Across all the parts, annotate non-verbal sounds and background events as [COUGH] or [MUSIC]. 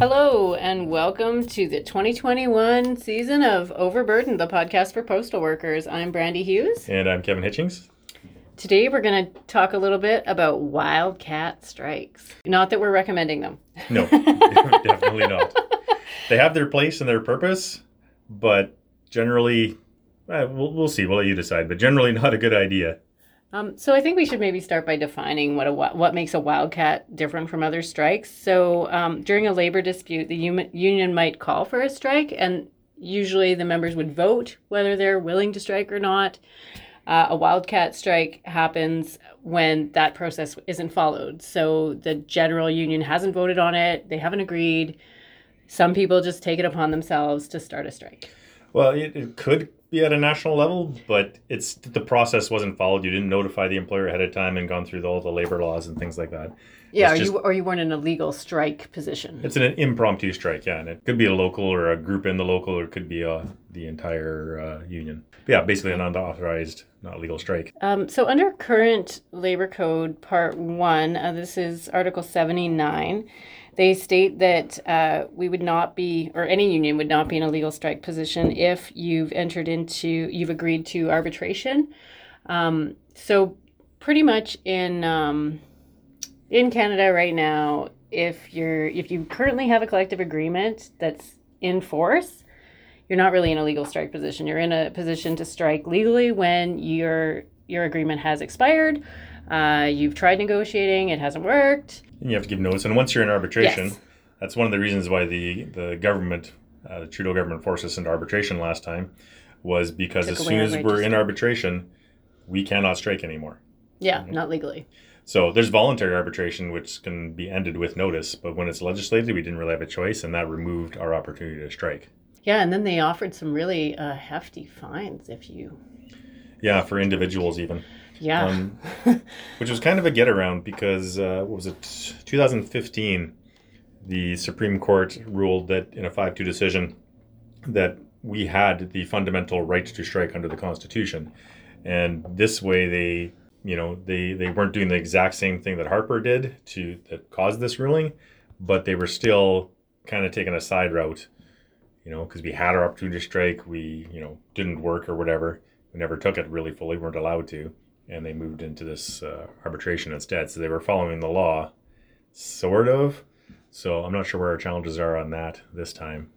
Hello, and welcome to the 2021 season of Overburdened, the podcast for postal workers. I'm Brandy Hughes. And I'm Kevin Hitchings. Today, we're going to talk a little bit about wildcat strikes. Not that we're recommending them. No, [LAUGHS] [LAUGHS] definitely not. They have their place and their purpose, but generally, uh, we'll, we'll see. We'll let you decide, but generally, not a good idea. Um, so I think we should maybe start by defining what a what makes a wildcat different from other strikes. So um, during a labor dispute, the union might call for a strike, and usually the members would vote whether they're willing to strike or not. Uh, a wildcat strike happens when that process isn't followed. So the general union hasn't voted on it; they haven't agreed. Some people just take it upon themselves to start a strike. Well, it, it could be at a national level, but it's the process wasn't followed. You didn't notify the employer ahead of time and gone through all the labor laws and things like that. Yeah, or just, you or you weren't in a legal strike position. It's an impromptu strike, yeah, and it could be a local or a group in the local, or it could be uh, the entire uh, union. But yeah, basically an unauthorized, not legal strike. Um, so under current labor code, part one, uh, this is Article seventy nine. They state that uh, we would not be, or any union would not be in a legal strike position if you've entered into, you've agreed to arbitration. Um, so pretty much in um, in Canada right now, if you're if you currently have a collective agreement that's in force, you're not really in a legal strike position. You're in a position to strike legally when your your agreement has expired. Uh, you've tried negotiating, it hasn't worked And you have to give notice. And once you're in arbitration, yes. that's one of the reasons why the the government, uh, the Trudeau government, forced us into arbitration last time, was because as soon as we're in arbitration, we cannot strike anymore. Yeah, mm-hmm. not legally. So there's voluntary arbitration, which can be ended with notice. But when it's legislated, we didn't really have a choice, and that removed our opportunity to strike. Yeah, and then they offered some really uh, hefty fines if you. Yeah, for individuals even. Yeah. Um, which was kind of a get around because, uh, what was it, 2015, the Supreme Court ruled that in a 5 2 decision that we had the fundamental right to strike under the Constitution. And this way they, you know, they, they weren't doing the exact same thing that Harper did to that caused this ruling, but they were still kind of taking a side route, you know, because we had our opportunity to strike, we, you know, didn't work or whatever. We never took it really fully, weren't allowed to and they moved into this uh, arbitration instead. So they were following the law, sort of. So I'm not sure where our challenges are on that this time.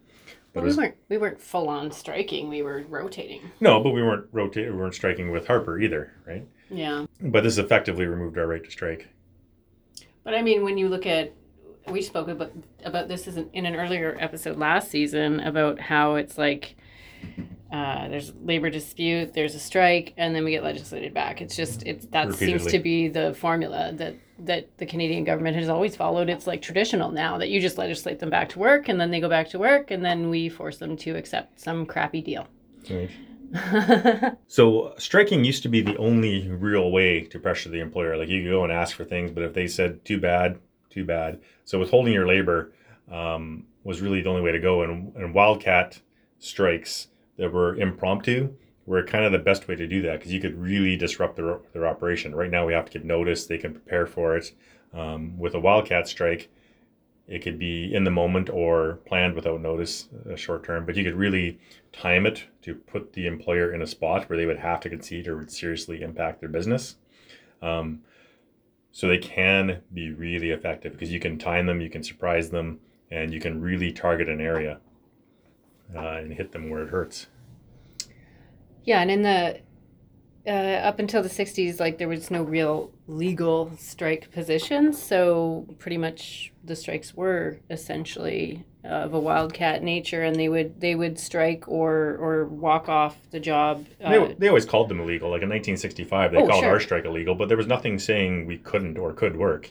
But well, was, we weren't we weren't full on striking. We were rotating. No, but we weren't rotating. We weren't striking with Harper either, right? Yeah. But this effectively removed our right to strike. But I mean, when you look at, we spoke about about this in an earlier episode last season about how it's like uh, there's labor dispute, there's a strike, and then we get legislated back. It's just it's that Repeatedly. seems to be the formula that that the Canadian government has always followed. It's like traditional now that you just legislate them back to work, and then they go back to work, and then we force them to accept some crappy deal. Right. [LAUGHS] so striking used to be the only real way to pressure the employer. Like you could go and ask for things, but if they said too bad, too bad. So withholding your labor um, was really the only way to go. And, and wildcat strikes that were impromptu were kind of the best way to do that because you could really disrupt their, their operation. Right now, we have to give notice, they can prepare for it. Um, with a wildcat strike, it could be in the moment or planned without notice, uh, short term, but you could really time it to put the employer in a spot where they would have to concede or would seriously impact their business. Um, so they can be really effective because you can time them, you can surprise them, and you can really target an area uh, and hit them where it hurts. Yeah, and in the uh, up until the 60s, like there was no real legal strike position. So pretty much the strikes were essentially of a wildcat nature, and they would they would strike or or walk off the job. Uh, they, they always called them illegal. Like in 1965, they oh, called sure. our strike illegal, but there was nothing saying we couldn't or could work,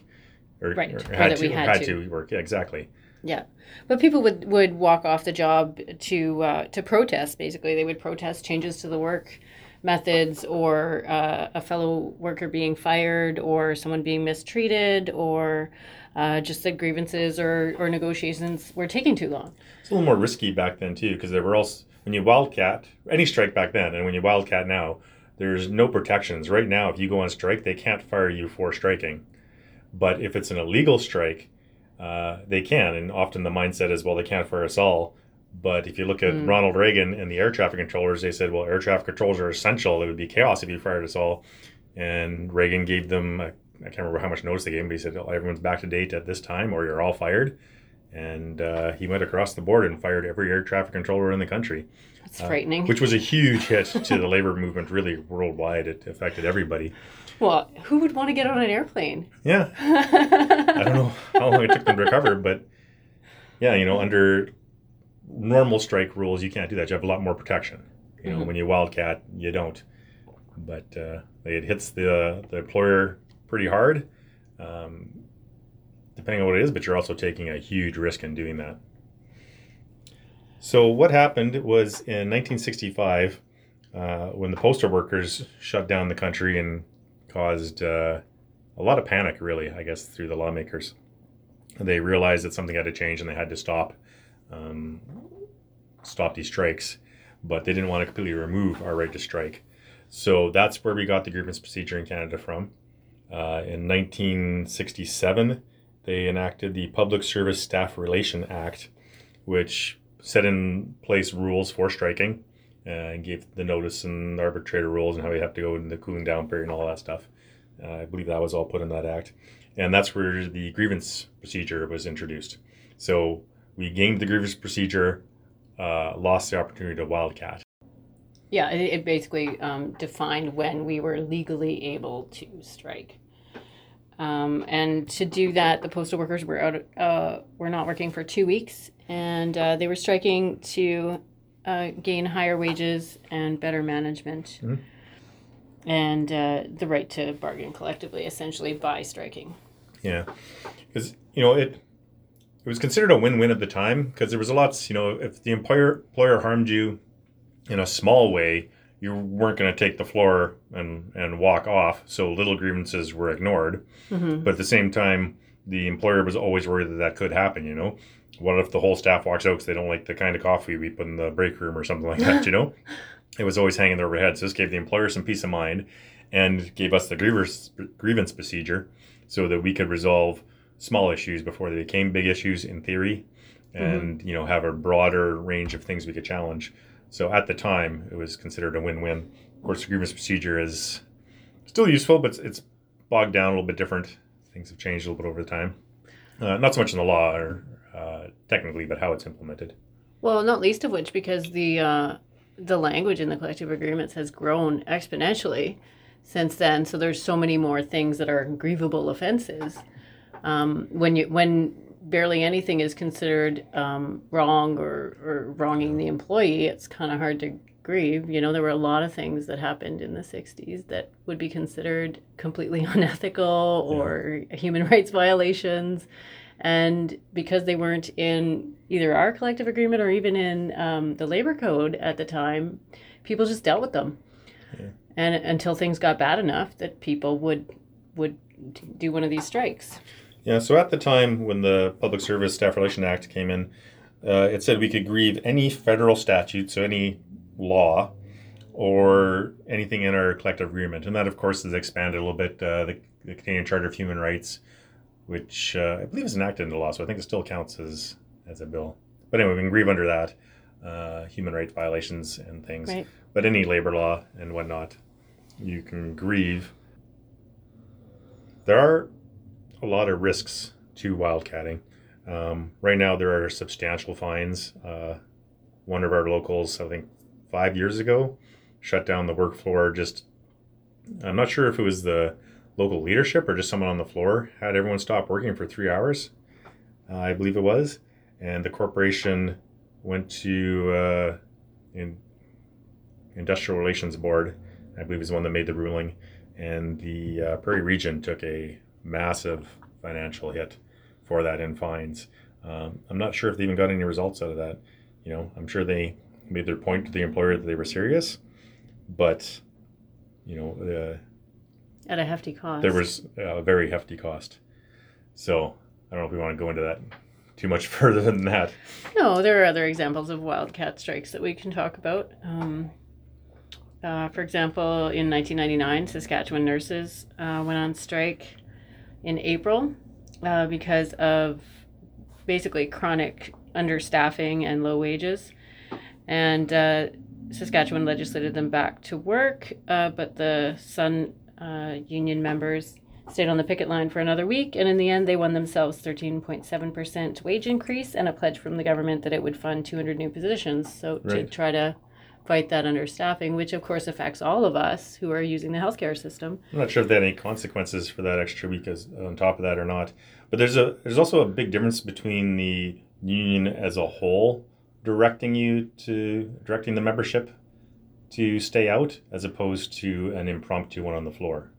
or, right. or had, to, had, had to. to work. Yeah, exactly. Yeah, but people would, would walk off the job to uh, to protest. Basically, they would protest changes to the work methods, or uh, a fellow worker being fired, or someone being mistreated, or uh, just that grievances or, or negotiations were taking too long. It's a little more risky back then too, because there were also when you wildcat any strike back then, and when you wildcat now, there's no protections. Right now, if you go on strike, they can't fire you for striking. But if it's an illegal strike, uh, they can. And often the mindset is, well, they can't fire us all. But if you look at Mm. Ronald Reagan and the air traffic controllers, they said, well, air traffic controllers are essential. It would be chaos if you fired us all. And Reagan gave them, I I can't remember how much notice they gave him, but he said, oh, everyone's back to date at this time or you're all fired. And uh, he went across the board and fired every air traffic controller in the country, It's Uh, frightening. which was a huge hit to the [LAUGHS] labor movement, really worldwide. It affected everybody. Well, who would want to get on an airplane? Yeah, [LAUGHS] I don't know how long it took them to recover, but yeah, you know, under normal strike rules, you can't do that. You have a lot more protection. You know, Mhm. when you wildcat, you don't. But uh, it hits the the employer pretty hard, um, depending on what it is. But you're also taking a huge risk in doing that. So what happened was in 1965, uh, when the postal workers shut down the country and caused uh, a lot of panic, really, I guess, through the lawmakers. They realized that something had to change and they had to stop um, stop these strikes, but they didn't want to completely remove our right to strike. So that's where we got the grievance procedure in Canada from. Uh, in 1967, they enacted the Public Service Staff Relation Act, which set in place rules for striking and gave the notice and arbitrator rules and how you have to go in the cooling down period and all that stuff. Uh, I believe that was all put in that act. And that's where the grievance procedure was introduced. So we gained the grievance procedure, uh, lost the opportunity to wildcat. Yeah, it, it basically um, defined when we were legally able to strike. Um, and to do that, the postal workers were out. Uh, were not working for two weeks, and uh, they were striking to uh, gain higher wages and better management, Mhm. and uh, the right to bargain collectively, essentially by striking. Yeah, because you know it. It was considered a win-win at the time because there was a lot. You know, if the employer employer harmed you in a small way, you weren't going to take the floor and and walk off. So little grievances were ignored. Mm-hmm. But at the same time, the employer was always worried that that could happen. You know, what if the whole staff walks out because they don't like the kind of coffee we put in the break room or something like that? You know, [LAUGHS] it was always hanging over their heads. So this gave the employer some peace of mind, and gave us the grievance grievance procedure so that we could resolve small issues before they became big issues in theory, and you know have a broader range of things we could challenge. So at the time, it was considered a win-win. Of course, the grievance procedure is still useful, but it's, it's bogged down a little bit different. Things have changed a little bit over the time. Uh, not so much in the law or uh, technically, but how it's implemented. Well, not least of which because the uh, the language in the collective agreements has grown exponentially since then. So there's so many more things that are grievable offenses. Um, when you when barely anything is considered um, wrong or, or wronging the employee, it's kind of hard to grieve. You know, there were a lot of things that happened in the 60s that would be considered completely [LAUGHS] unethical or human rights violations. And because they weren't in either our collective agreement or even in um, the labor code at the time, people just dealt with them. Yeah. And until things got bad enough that people would would do one of these strikes. Yeah, so at the time when the Public Service Staff Relation Act came in, uh, it said we could grieve any federal statute, so any law, or anything in our collective agreement. And that, of course, is expanded a little bit. Uh, the, the Canadian Charter of Human Rights, which uh, I believe is enacted into law, so I think it still counts as, as a bill. But anyway, we can grieve under that, uh, human rights violations and things. Right. But any labor law and whatnot, you can grieve. There are a lot of risks to wildcatting. Um, right now, there are substantial fines. Uh, one of our locals, I think five years ago, shut down the work floor. Just, I'm not sure if it was the local leadership or just someone on the floor had everyone stop working for three hours. Uh, I believe it was, and the corporation went to uh, in industrial relations board. I believe is the one that made the ruling, and the uh, Prairie region took a massive financial hit for that in fines. Um, I'm not sure if they even got any results out of that. You know, I'm sure they made their point to the employer that they were serious, but you know, uh, At a hefty cost. there was a very hefty cost. So I don't know if we want to go into that too much [LAUGHS] further than that. No, there are other examples of wildcat strikes that we can talk about. Um, uh, for example, in 1999, Saskatchewan nurses uh, went on strike in April uh, because of basically chronic understaffing and low wages. And uh, Saskatchewan legislated them back to work, uh, but the Sun uh, union members stayed on the picket line for another week, and in the end, they won themselves 13.7% wage increase and a pledge from the government that it would fund 200 new positions. So to try to fight that understaffing, which of course affects all of us who are using the healthcare system. I'm not sure if they had any consequences for that extra week as on top of that or not. But there's a there's also a big difference between the union as a whole directing you to directing the membership to stay out as opposed to an impromptu one on the floor.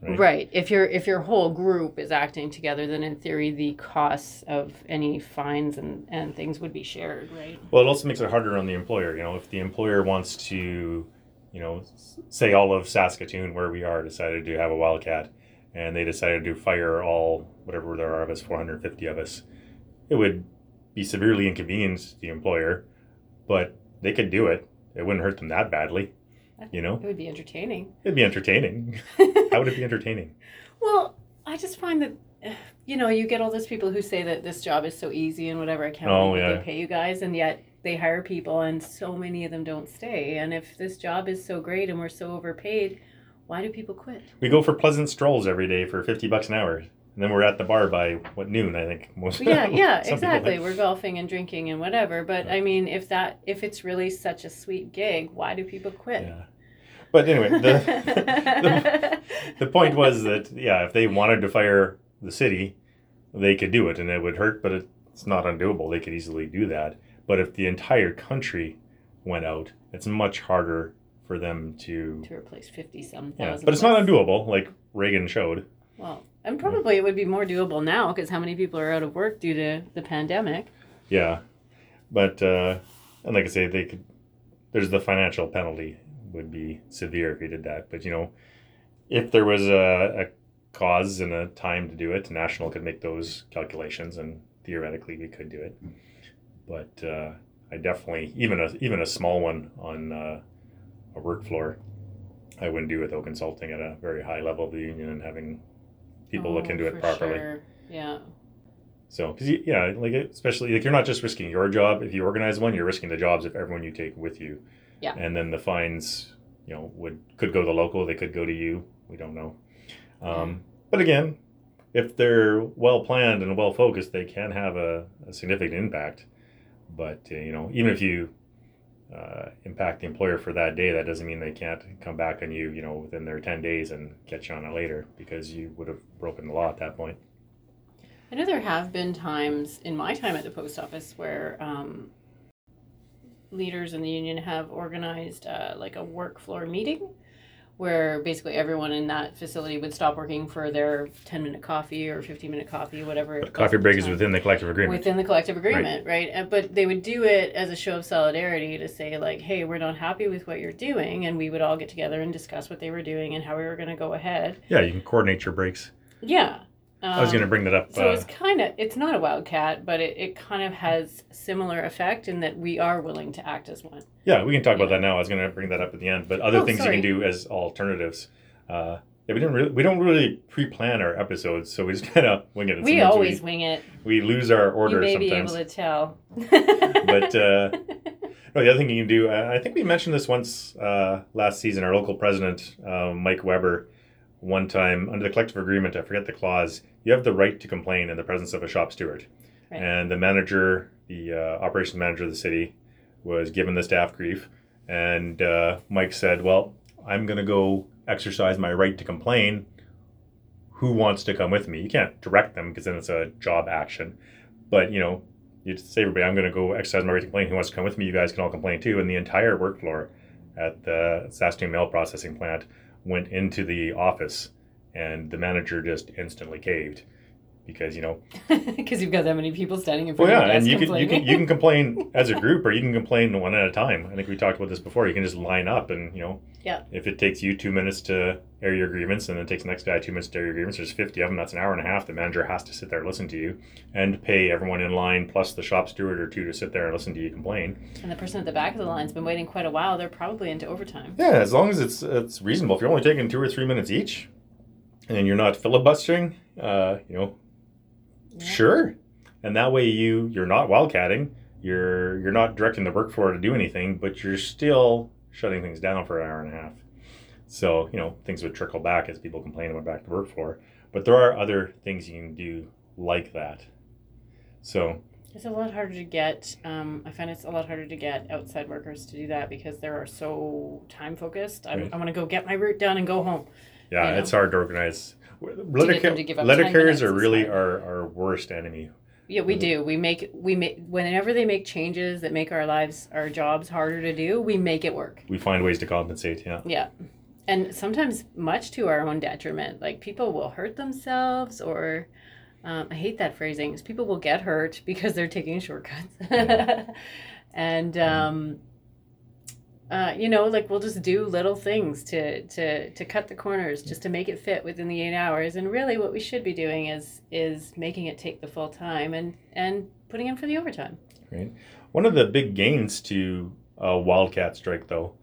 Right. Right. If your if your whole group is acting together, then in theory the costs of any fines and, and things would be shared, right? Well, it also makes it harder on the employer. You know, if the employer wants to, you know, say all of Saskatoon, where we are, decided to have a wildcat, and they decided to fire all whatever there are of us, 450 of us, it would be severely inconvenient to the employer, but they could do it. It wouldn't hurt them that badly. You know, It would be entertaining. it'd be entertaining. [LAUGHS] How would it be entertaining? Well, I just find that you know, you get all those people who say that this job is so easy and whatever, I can't Oh, yeah. they pay you guys and yet they hire people and so many of them don't stay. And if this job is so great and we're so overpaid, why do people quit? We go for pleasant strolls every day for 50 bucks an hour. And then we're at the bar by what noon, I think. Most yeah, [LAUGHS] yeah, exactly. think. We're golfing and drinking and whatever. But I mean, if that if it's really such a sweet gig, why do people quit? Yeah. But anyway, the, [LAUGHS] the, the point was [LAUGHS] that, yeah, if they wanted to fire the city, they could do it and it would hurt, but it's not undoable. They could easily do that. But if the entire country went out, it's much harder for them to. to replace fifty some Yeah. But it's not undoable, like Reagan showed. Well, and probably it would be more doable now because how many people are out of work due to the pandemic? Yeah. But, uh, and like I say, they could, there's the financial penalty would be severe if you did that. But, you know, if there was a, a cause and a time to do it, National could make those calculations and theoretically we could do it. But, uh, I definitely, even a, even a small one on, uh, a work floor, I wouldn't do without consulting at a very high level of the union and having people look Oh, into it properly. sure. Yeah. So, because yeah, like especially like you're not just risking your job if you organize one, you're risking the jobs of everyone you take with you. Yeah. And then the fines, you know, would could go to the local, they could go to you. We don't know. Um, But again, if they're well planned and well focused, they can have a, a significant impact. But uh, you know, even if you uh, impact the employer for that day, that doesn't mean they can't come back on you, you know, within their ten days and get you on it later because you would have broken the law at that point. I know there have been times in my time at the post office where um, leaders in the union have organized uh, like a work floor meeting where basically everyone in that facility would stop working for their 10 minute coffee or 15 minute coffee, whatever. But coffee break is within the collective agreement. Within the collective agreement, right? And, but they would do it as a show of solidarity to say, like, hey, we're not happy with what you're doing. And we would all get together and discuss what they were doing and how we were going to go ahead. yeah, you can coordinate your breaks. Yeah. I was going to Um, bring that up. So uh, it's kind of, it's not a wildcat, but it, it kind of has similar effect in that we are willing to act as one. yeah, we can talk about that now. I was going to bring that up at the end. But other Oh, things sorry. you can do as alternatives. Uh, yeah, we didn't really, we don't really pre-plan our episodes, so we just [LAUGHS] kind of wing it. We sometimes always wing it. we, we lose our order sometimes. You may sometimes. be able to tell. [LAUGHS] But, uh, [LAUGHS] No, the other thing you can do, I think we mentioned this once uh, last season. Our local president, uh, Mike Weber, one time under the collective agreement, I forget the clause, you have the right to complain in the presence of a shop steward. Right. And the manager, the uh, operations manager of the city, was given the staff grief. And uh, Mike said, Well, I'm going to go exercise my right to complain. Who wants to come with me? You can't direct them because then it's a job action. But, you know, you just say everybody, I'm going to go exercise my right to complain. Who wants to come with me? You guys can all complain too. And the entire work floor at the Saskatoon mail processing plant went into the office, and the manager just instantly caved because you know, [LAUGHS] Because you've got that many people standing in well, front yeah, of and you can you can you [LAUGHS] can complain as a group or you can complain one at a time. I think we talked about this before. You can just line up and you know, Yeah. If it takes you two minutes to air your grievance, and then it takes the next guy two minutes to air your grievance, there's 50 of them. That's an hour and a half. The manager has to sit there and listen to you, and pay everyone in line plus the shop steward or two to sit there and listen to you complain. And the person at the back of the line's been waiting quite a while. They're probably into overtime. Yeah, as long as it's it's reasonable. If you're only taking two or three minutes each, and you're not filibustering, uh, you know, Yeah. sure. and that way you you're not wildcatting. You're you're not directing the work floor to do anything, but you're still shutting things down for an hour and a half. So you know things would trickle back as people complain about back to work floor. But there are other things you can do like that. So It's a lot harder to get. Um, I find it's a lot harder to get outside workers to do that because they are so time focused. I'm, Right. I want to go get my route done and go home. yeah, You know? it's hard to organize. Get them to give up Letter 10 carriers are really our, our worst enemy. Yeah, we do. We make we make whenever they make changes that make our lives, our jobs harder to do. We make it work. We find ways to compensate. Yeah. Yeah. And sometimes much to our own detriment. Like people will hurt themselves or um, I hate that phrasing. People will get hurt [LAUGHS] because they're taking shortcuts. [LAUGHS] and um, uh, you know, like we'll just do little things to to to cut the corners just to make it fit within the eight hours. And really, what we should be doing is is making it take the full time and and putting in for the overtime. Right. One of the big gains to a Wildcat strike, though,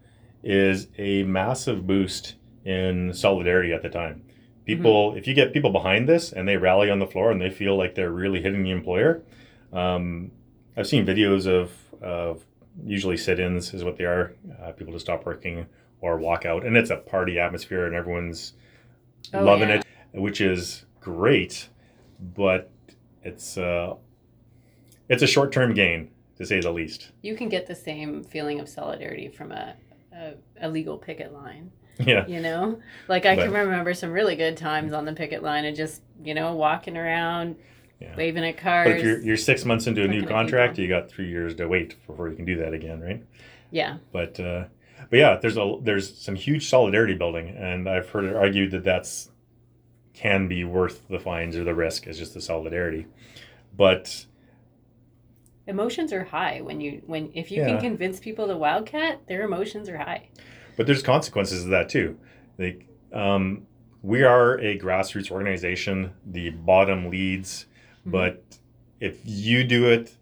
is a massive boost in solidarity at the time. People, if you get people behind this and they rally on the floor and they feel like they're really hitting the employer, um, I've seen videos of, of usually sit-ins is what they are. Uh, people to stop working or walk out, and it's a party atmosphere and everyone's Oh, loving yeah. it, which is great. But it's uh, it's a short-term gain to say the least. You can get the same feeling of solidarity from a a, a legal picket line. [LAUGHS] Yeah. You know, like I can remember some really good times on the picket line and just you know walking around, Yeah. waving at cars. But if you're, you're six months into a new contract, you got three years to wait before you can do that again, right? yeah, But uh, but yeah, there's a there's some huge solidarity building, and I've heard it argued that that's can be worth the fines or the risk is just the solidarity. But emotions are high when you when if you Yeah. can convince people to wildcat, their emotions are high. but there's consequences of that too. Like um, we are a grassroots organization. The bottom leads, Mhm. but if you do it,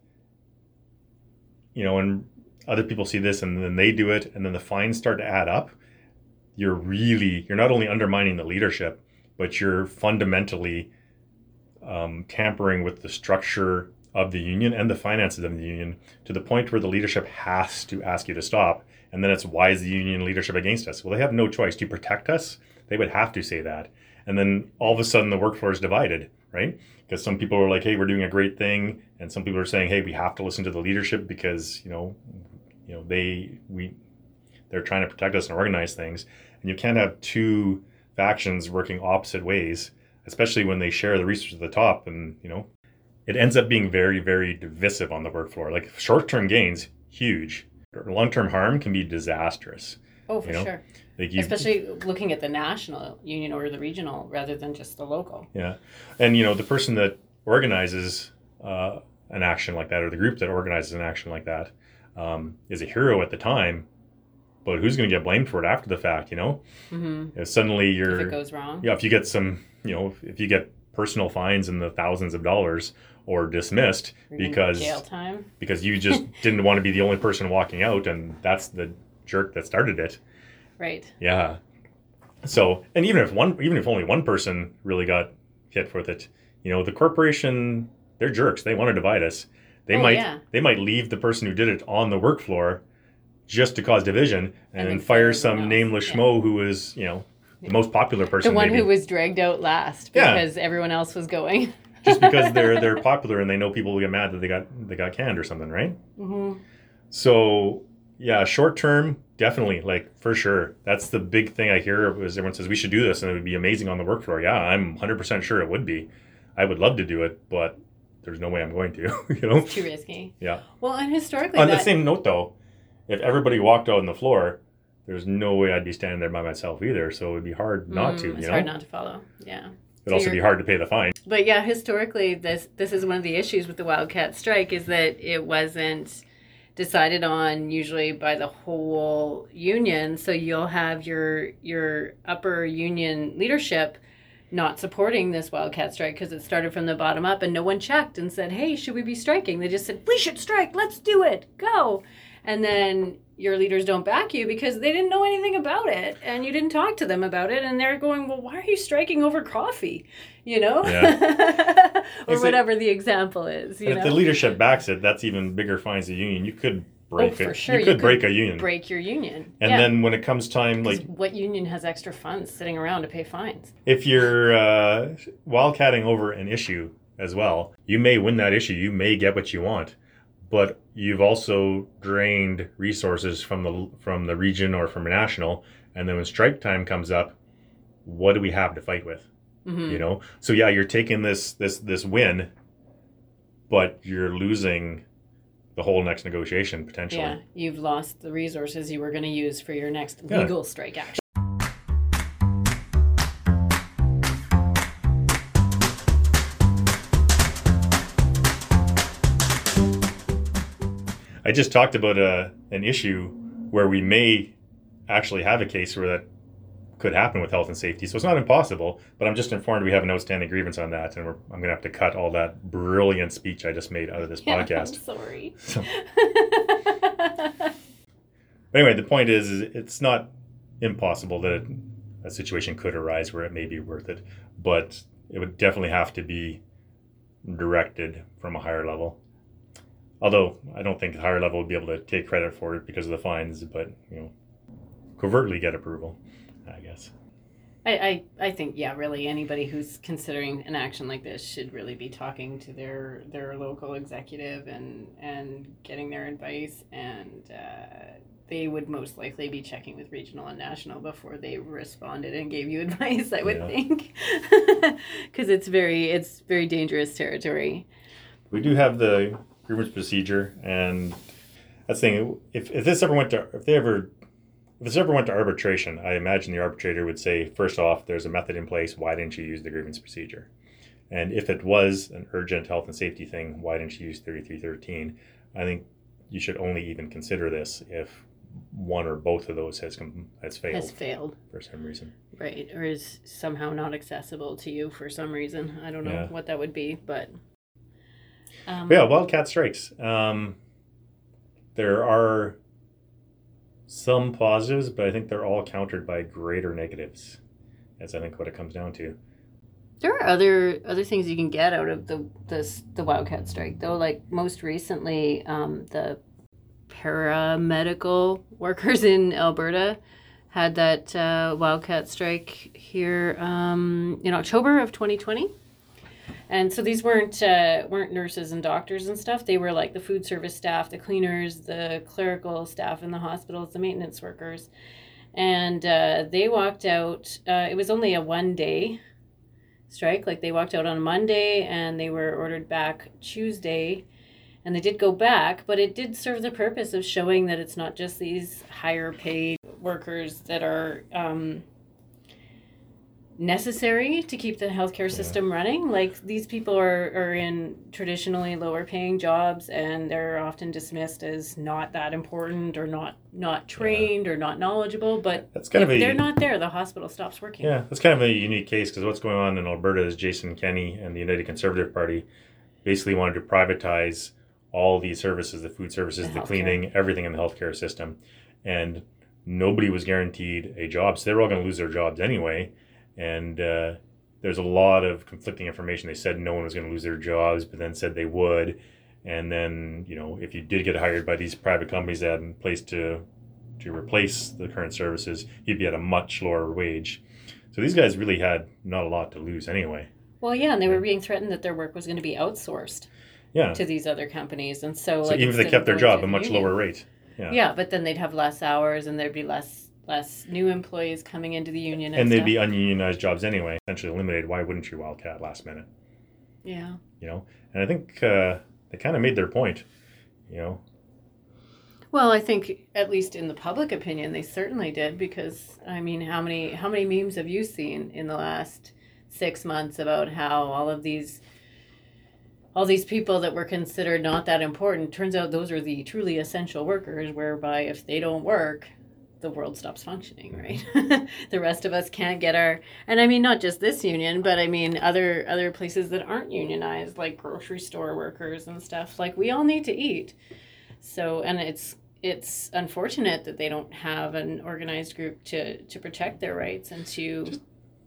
you know, and other people see this and then they do it, and then the fines start to add up, you're really you're not only undermining the leadership, but you're fundamentally um, tampering with the structure of the union and the finances of the union to the point where the leadership has to ask you to stop. And then it's why is the union leadership against us? Well, they have no choice to protect us. They would have to say that. And then all of a sudden the workforce is divided, right? Because some people are like, "Hey, we're doing a great thing," and some people are saying, "Hey, we have to listen to the leadership because you know, you know they we they're trying to protect us and organize things." And you can't have two factions working opposite ways, especially when they share the resources at the top. And you know, it ends up being very, very divisive on the work floor. Like short-term gains, huge. Long-term harm can be disastrous. Oh, for You know, sure. Like you, Especially looking at the national union or the regional rather than just the local. Yeah, and you know the person that organizes uh, an action like that, or the group that organizes an action like that, um, is a hero at the time, but who's going to get blamed for it after the fact? You know, hmm if suddenly If you're it goes wrong. yeah, if you get some, you know, if you get personal fines in the thousands of dollars or dismissed because jail time. because you just [LAUGHS] didn't want to be the only person walking out, and that's the jerk that started it. Right. Yeah. So, and even if one, even if only one person really got hit with it, you know, the corporation, they're jerks. They want to divide us. They Oh, might, yeah. they might leave the person who did it on the work floor just to cause division and, And fire some nameless Yeah. schmo who was, you know, the most popular person. The one maybe. who was dragged out last Yeah. because everyone else was going. [LAUGHS] just because they're [LAUGHS] they're popular and they know people will get mad that they got they got canned or something, right? hmm So yeah, short term, definitely, like for sure. That's the big thing I hear is everyone says we should do this and it would be amazing on the work floor. Yeah, I'm 100% sure it would be. I would love to do it, but there's no way I'm going to, [LAUGHS] you know? Too risky. Yeah. Well, and historically, On that, the same note though, if everybody walked out on the floor, there's no way I'd be standing there by myself either, so it would be hard not Mm, to, you It's know? hard not to follow. Yeah. It'd so also be hard to pay the fine. But yeah, historically, this this is one of the issues with the Wildcat strike is that it wasn't decided on usually by the whole union. So you'll have your your upper union leadership not supporting this Wildcat strike because it started from the bottom up, and no one checked and said, "Hey, should we be striking?" They just said, "We should strike. Let's do it. Go." And then your leaders don't back you because they didn't know anything about it and you didn't talk to them about it and they're going well why are you striking over coffee you know Yeah. [LAUGHS] or Is it- whatever the example is you And if know the leadership backs it, that's even bigger fines the union. You could break Oh, for it. sure, You you could could break a union. break your union and yeah. then when it comes time like what union has extra funds sitting around to pay fines if you're uh, wildcatting over an issue as well, you may win that issue. You may get what you want, but you've also drained resources from the from the region or from a national. And then when strike time comes up, what do we have to fight with? Mhm. You know. So yeah, you're taking this this this win, but you're losing the whole next negotiation potentially. yeah you've lost the resources you were going to use for your next Yeah. legal strike action just talked about a an issue where we may actually have a case where that could happen with health and safety. So it's not impossible, but I'm just informed we have an outstanding grievance on that, and we're, I'm going to have to cut all that brilliant speech I just made out of this Yeah, I'm podcast. sorry [LAUGHS] So, anyway, the point is, is it's not impossible that a situation could arise where it may be worth it, but it would definitely have to be directed from a higher level. Although I don't think the higher level would be able to take credit for it because of the fines, but you know, covertly get approval, I guess. I, I, I think yeah really anybody who's considering an action like this should really be talking to their their local executive and and getting their advice and uh, they would most likely be checking with regional and national before they responded and gave you [LAUGHS] advice I would Yeah. think [LAUGHS] because it's very it's very dangerous territory We do have the grievance procedure, and that's the thing. If, if this ever went to, if they ever, if this ever went to arbitration, I imagine the arbitrator would say, first off, there's a method in place. Why didn't you use the grievance procedure? And if it was an urgent health and safety thing, why didn't you use 3313? I think you should only even consider this if one or both of those has com- has failed has failed for some reason. right or is somehow not accessible to you for some reason I don't know Yeah. what that would be but um, yeah, wildcat strikes. Um, there are some positives, but I think they're all countered by greater negatives. That's I think what it comes down to. There are other other things you can get out of the this the wildcat strike though. Like most recently, um, the paramedical [LAUGHS] workers in Alberta had that uh, wildcat strike here um, in October of 2020. And so these weren't uh, weren't nurses and doctors and stuff. They were like the food service staff, the cleaners, the clerical staff in the hospitals, the maintenance workers, and uh, they walked out. Uh, it was only a one day strike. Like they walked out on Monday and they were ordered back Tuesday. And they did go back, but it did serve the purpose of showing that it's not just these higher paid workers that are um, necessary to keep the healthcare system running. Like these people are, are in traditionally lower paying jobs and they're often dismissed as not that important or not not trained or not knowledgeable. But That's kind if of a they're not there, the hospital stops working. yeah, that's kind of a unique case because what's going on in Alberta is Jason Kenney and the United Conservative Party basically wanted to privatize all these services, the food services, The the, cleaning, everything in the healthcare system, and nobody was guaranteed a job, so they were all going to lose their jobs anyway. And uh, there's a lot of conflicting information. They said no one was going to lose their jobs, but then said they would. And then you know, if you did get hired by these private companies that had in place to to replace the current services, you'd be at a much lower wage. So these guys really had not a lot to lose anyway. Well, yeah, and they were being threatened that their work was going to be outsourced Yeah. to these other companies, and so, So like even if they kept their job, a much union- lower rate. Yeah. Yeah. but then they'd have less hours, and there'd be less less new employees coming into the union, and, And they'd stuff. be ununionized jobs anyway, essentially eliminated. Why wouldn't you wildcat last minute? yeah. You know, and I think uh, they kind of made their point. You know, Well, I think at least in the public opinion, they certainly did because I mean, how many how many memes have you seen in the last six months about how all of these all these people that were considered not that important turns out those are the truly essential workers whereby if they don't work the world stops functioning right? [LAUGHS] The rest of us can't get our and i mean not just this union but i mean other other places that aren't unionized like grocery store workers and stuff like we all need to eat. So and it's it's unfortunate that they don't have an organized group to to protect their rights and to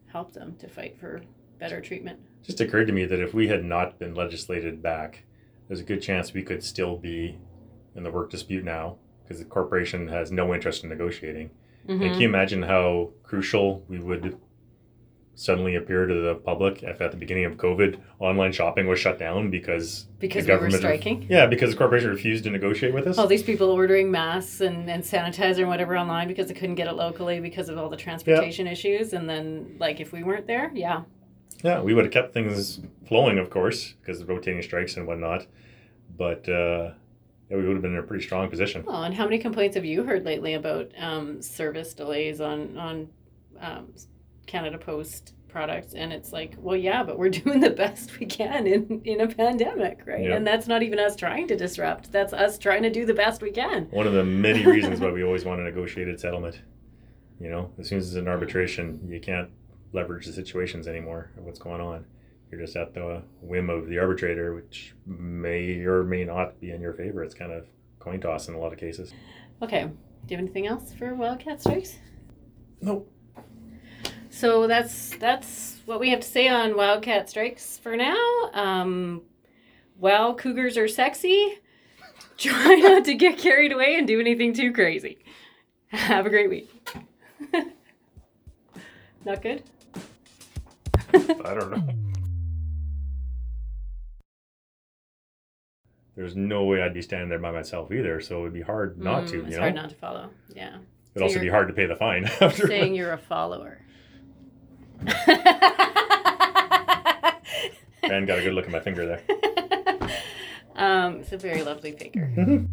help them to fight for better treatment. just occurred to me that if we had not been legislated back, there's a good chance we could still be in the work dispute now because the corporation has no interest in negotiating. And Mhm. can you imagine how crucial we would suddenly appear to the public if at the beginning of COVID, online shopping was shut down because Because the we were government- striking. yeah, because the corporation refused to negotiate with us. All these people ordering masks and, and sanitizer and whatever online because they couldn't get it locally because of all the transportation issues. And then, like, if we weren't there, yeah. Yeah, we would have kept things flowing, of course, because of rotating strikes and whatnot. But uh, yeah, we would have been in a pretty strong position. Well, and how many complaints have you heard lately about um, service delays on on um, Canada Post products? And it's like, well, yeah, but we're [LAUGHS] doing the best we can in in a pandemic, right? Yeah. And that's not even us trying to disrupt. That's us trying to do the best we can. One of the many reasons why [LAUGHS] we always want a negotiated settlement. You know, as soon as it's an arbitration, you can't leverage the situations anymore of what's going on. You're just at the whim of the arbitrator, which may or may not be in your favor. It's kind of coin toss in a lot of cases. Okay. Do you have anything else for Wildcat Strikes? Nope. So that's that's what we have to say on Wildcat Strikes for now. Um, while cougars are sexy, [LAUGHS] try not to get carried away and do anything too crazy. [LAUGHS] Have a great week. [LAUGHS] not good. I don't know. There's no way I'd be standing there by myself either, so it would be hard not Mm, to. It's You know, hard not to follow. Yeah. it'd also be hard to pay the fine [LAUGHS] after. Saying you're a follower. and got a good look at my finger there. [LAUGHS] um, it's a very lovely figure. Mhm.